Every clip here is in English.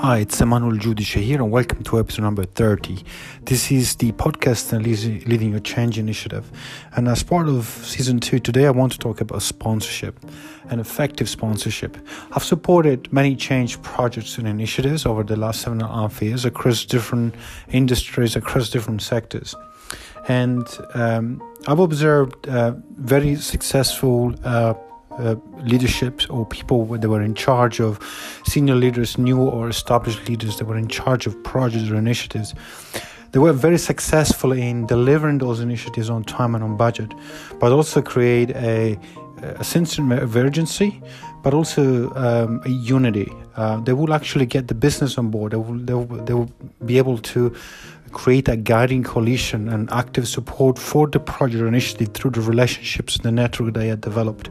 Hi, it's Emmanuel Judice here, and welcome to episode number 30. This is the podcast and Leading a Change initiative. And as part of season two, today I want to talk about sponsorship and effective sponsorship. I've supported many change projects and initiatives over the last seven and a half years across different industries, across different sectors. And um, I've observed uh, very successful uh, uh, leadership or people that were in charge of senior leaders, new or established leaders that were in charge of projects or initiatives. They were very successful in delivering those initiatives on time and on budget, but also create a, a sense of urgency, but also um, a unity. Uh, they will actually get the business on board. They will, they will, they will be able to create a guiding coalition and active support for the project initiative through the relationships and the network they had developed.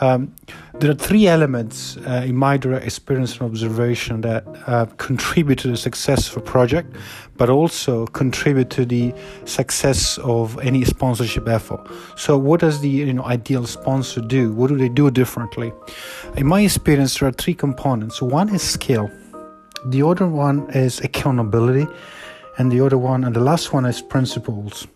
Um, there are three elements uh, in my direct experience and observation that uh, contribute to the success of a project, but also contribute to the success of any sponsorship effort. So, what does the you know, ideal sponsor do? What do they do differently? In my experience, there are three components. One is skill, the other one is accountability, and the other one, and the last one is principles.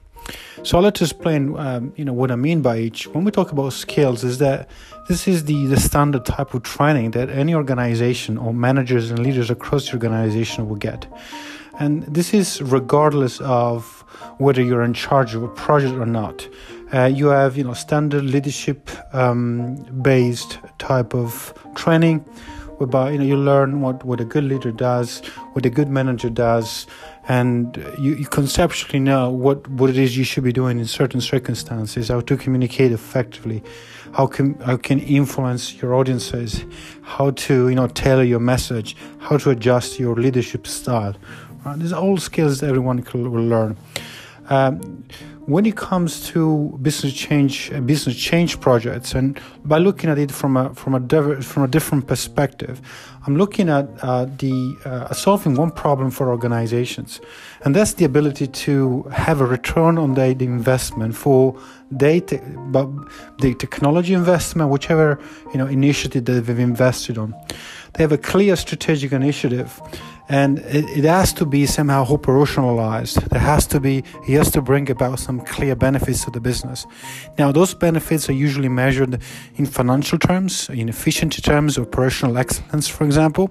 So I'll let's explain, um, you know, what I mean by each. When we talk about skills, is that this is the, the standard type of training that any organization or managers and leaders across the organization will get. And this is regardless of whether you're in charge of a project or not. Uh, you have, you know, standard leadership um, based type of training whereby you know you learn what, what a good leader does, what a good manager does, and you, you conceptually know what, what it is you should be doing in certain circumstances, how to communicate effectively, how can how can influence your audiences, how to you know tailor your message, how to adjust your leadership style. Right? These are all skills that everyone will learn. Um, when it comes to business change, uh, business change projects, and by looking at it from a from a diver, from a different perspective, I'm looking at uh, the uh, solving one problem for organizations, and that's the ability to have a return on the, the investment for data, but the technology investment, whichever you know initiative that they've invested on. They have a clear strategic initiative and it, it, has to be somehow operationalized. There has to be, he has to bring about some clear benefits to the business. Now, those benefits are usually measured in financial terms, in efficiency terms, operational excellence, for example,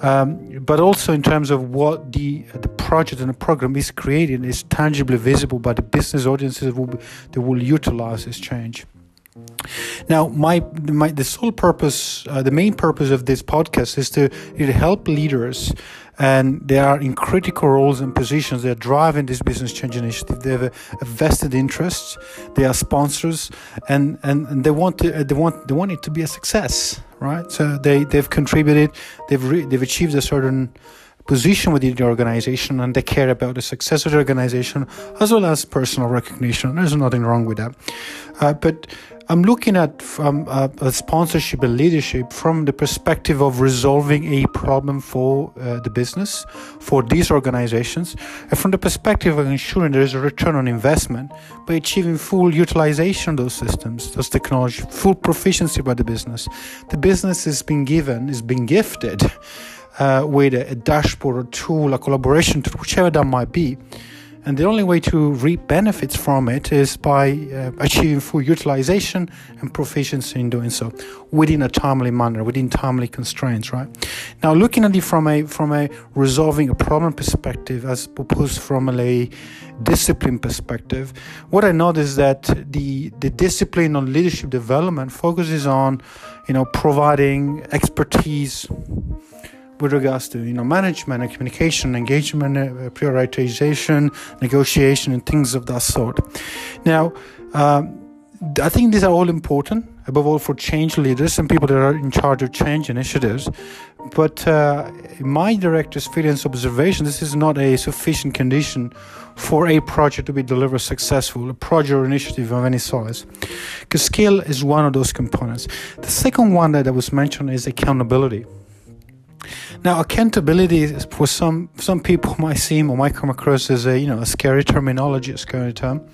um, but also in terms of what the the project and the program is creating is tangibly visible by the business audiences that will, that will utilize this change. Now, my, my the sole purpose, uh, the main purpose of this podcast is to, to help leaders, and they are in critical roles and positions. They are driving this business change initiative. They have a, a vested interest. They are sponsors, and, and, and they want to, they want they want it to be a success, right? So they they've contributed. They've re, they've achieved a certain position within the organization and they care about the success of the organization as well as personal recognition. There's nothing wrong with that. Uh, but I'm looking at from uh, sponsorship and leadership from the perspective of resolving a problem for uh, the business, for these organizations, and from the perspective of ensuring there is a return on investment by achieving full utilization of those systems, those technology, full proficiency by the business. The business is being given, is being gifted uh, with a, a dashboard, a tool, a collaboration tool, whichever that might be and the only way to reap benefits from it is by uh, achieving full utilization and proficiency in doing so within a timely manner, within timely constraints, right? Now, looking at it from a from a resolving a problem perspective as opposed from a discipline perspective, what I noticed is that the the discipline on leadership development focuses on, you know, providing expertise with regards to you know management and communication, engagement, uh, prioritization, negotiation, and things of that sort. Now, um, I think these are all important, above all for change leaders and people that are in charge of change initiatives. But uh, my direct experience observation, this is not a sufficient condition for a project to be delivered successful, a project or initiative of any size. Because skill is one of those components. The second one that was mentioned is accountability. Now, accountability for some some people might seem or might come across as a you know a scary terminology, a scary term,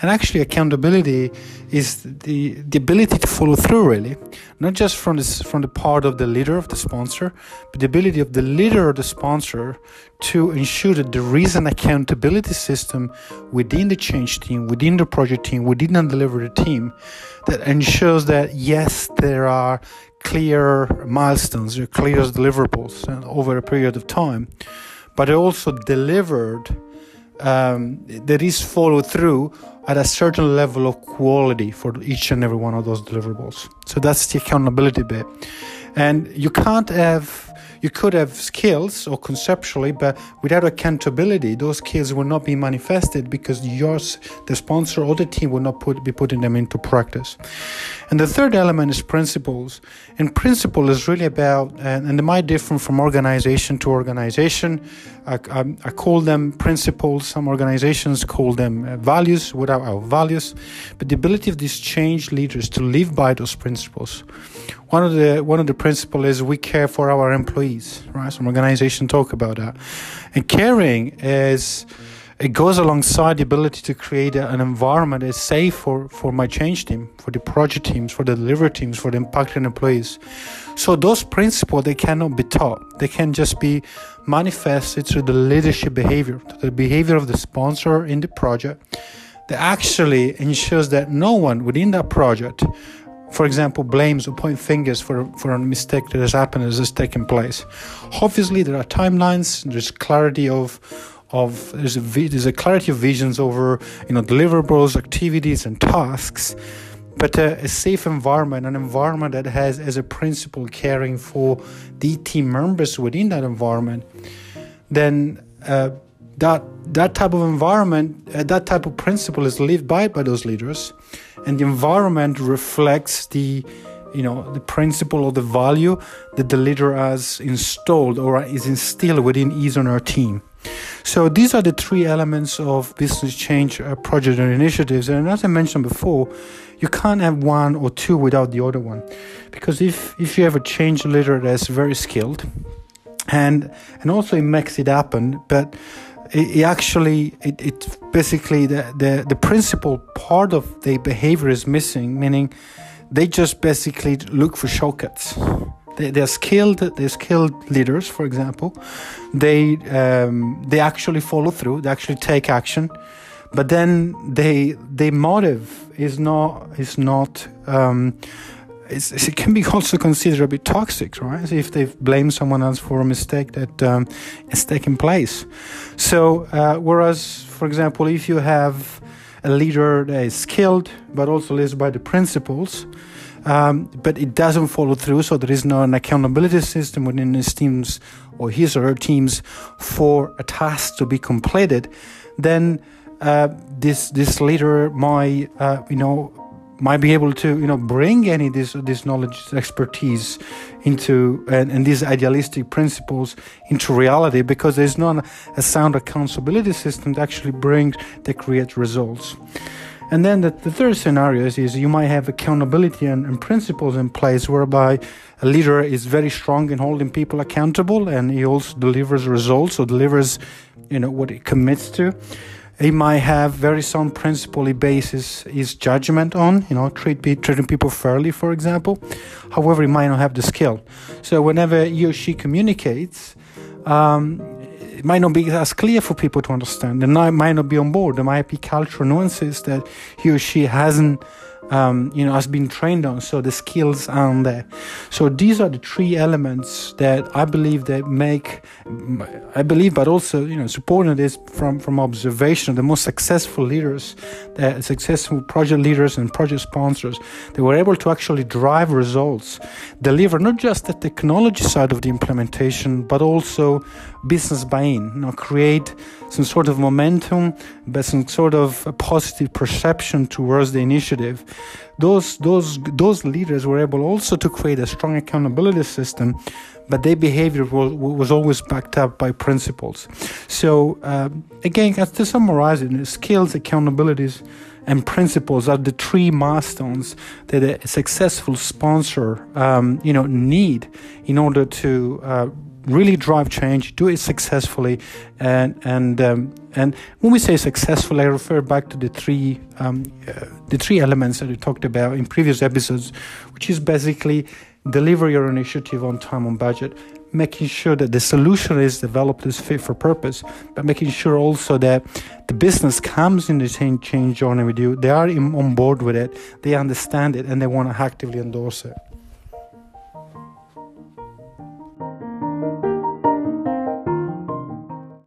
And actually, accountability is the, the ability to follow through, really, not just from this from the part of the leader of the sponsor, but the ability of the leader or the sponsor to ensure that there is an accountability system within the change team, within the project team, within the delivery team, that ensures that yes, there are clear milestones, there are clear deliverables uh, over a period of time, but also delivered um, that is followed through at a certain level of quality for each and every one of those deliverables. So that's the accountability bit. And you can't have you could have skills or conceptually, but without accountability, those skills will not be manifested because yours, the sponsor or the team will not put, be putting them into practice. And the third element is principles. And principle is really about, and, and they might differ from organization to organization. I, I, I, call them principles. Some organizations call them uh, values without our values. But the ability of these change leaders to live by those principles one of the one of the principles is we care for our employees, right? Some organization talk about that, and caring is it goes alongside the ability to create an environment that's safe for, for my change team, for the project teams, for the delivery teams, for the impacted employees. So those principles they cannot be taught. They can just be manifested through the leadership behavior, the behavior of the sponsor in the project that actually ensures that no one within that project for example, blames or point fingers for, for a mistake that has happened as has taken place. Obviously, there are timelines. There's clarity of of there's a there's a clarity of visions over you know deliverables, activities, and tasks. But uh, a safe environment, an environment that has as a principle caring for the team members within that environment, then uh, that that type of environment, uh, that type of principle is lived by by those leaders, and the environment reflects the you know the principle or the value that the leader has installed or is instilled within his or her team. So these are the three elements of business change uh, project and initiatives. And as I mentioned before, you can't have one or two without the other one, because if if you have a change leader that's very skilled, and and also it makes it happen, but it, it actually it, it basically the, the the principal part of the behavior is missing meaning they just basically look for shortcuts. They, they're skilled they're skilled leaders for example. They um, they actually follow through they actually take action. But then they their motive is not is not um, it can be also considered a bit toxic, right? If they blame someone else for a mistake that um, is taking place. So, uh, whereas, for example, if you have a leader that is skilled but also lives by the principles, um, but it doesn't follow through, so there is no an accountability system within his teams or his or her teams for a task to be completed, then uh, this this leader might, uh, you know, might be able to you know bring any this this knowledge expertise into and, and these idealistic principles into reality because there's not a sound accountability system that actually brings that create results. And then the, the third scenario is, is you might have accountability and, and principles in place whereby a leader is very strong in holding people accountable and he also delivers results or delivers you know what he commits to he might have very sound principle he bases his judgment on, you know, treat treating people fairly, for example. However, he might not have the skill. So whenever he or she communicates, um, it might not be as clear for people to understand. They might not be on board. There might be cultural nuances that he or she hasn't um, you know, has been trained on. So the skills aren't there. So these are the three elements that I believe that make, I believe, but also you know, supporting this from from observation. Of the most successful leaders, the successful project leaders and project sponsors, they were able to actually drive results, deliver not just the technology side of the implementation, but also business buy-in. You know, create some sort of momentum, but some sort of a positive perception towards the initiative. Those those those leaders were able also to create a strong accountability system but their behavior was, was always backed up by principles. So uh, again to summarize it skills accountabilities and principles are the three milestones that a successful sponsor um, you know need in order to uh, really drive change, do it successfully, and and um, and when we say successful, I refer back to the three um, uh, the three elements that we talked about in previous episodes, which is basically deliver your initiative on time on budget making sure that the solution is developed as fit for purpose but making sure also that the business comes in the same change journey with you. They are in, on board with it. They understand it and they want to actively endorse it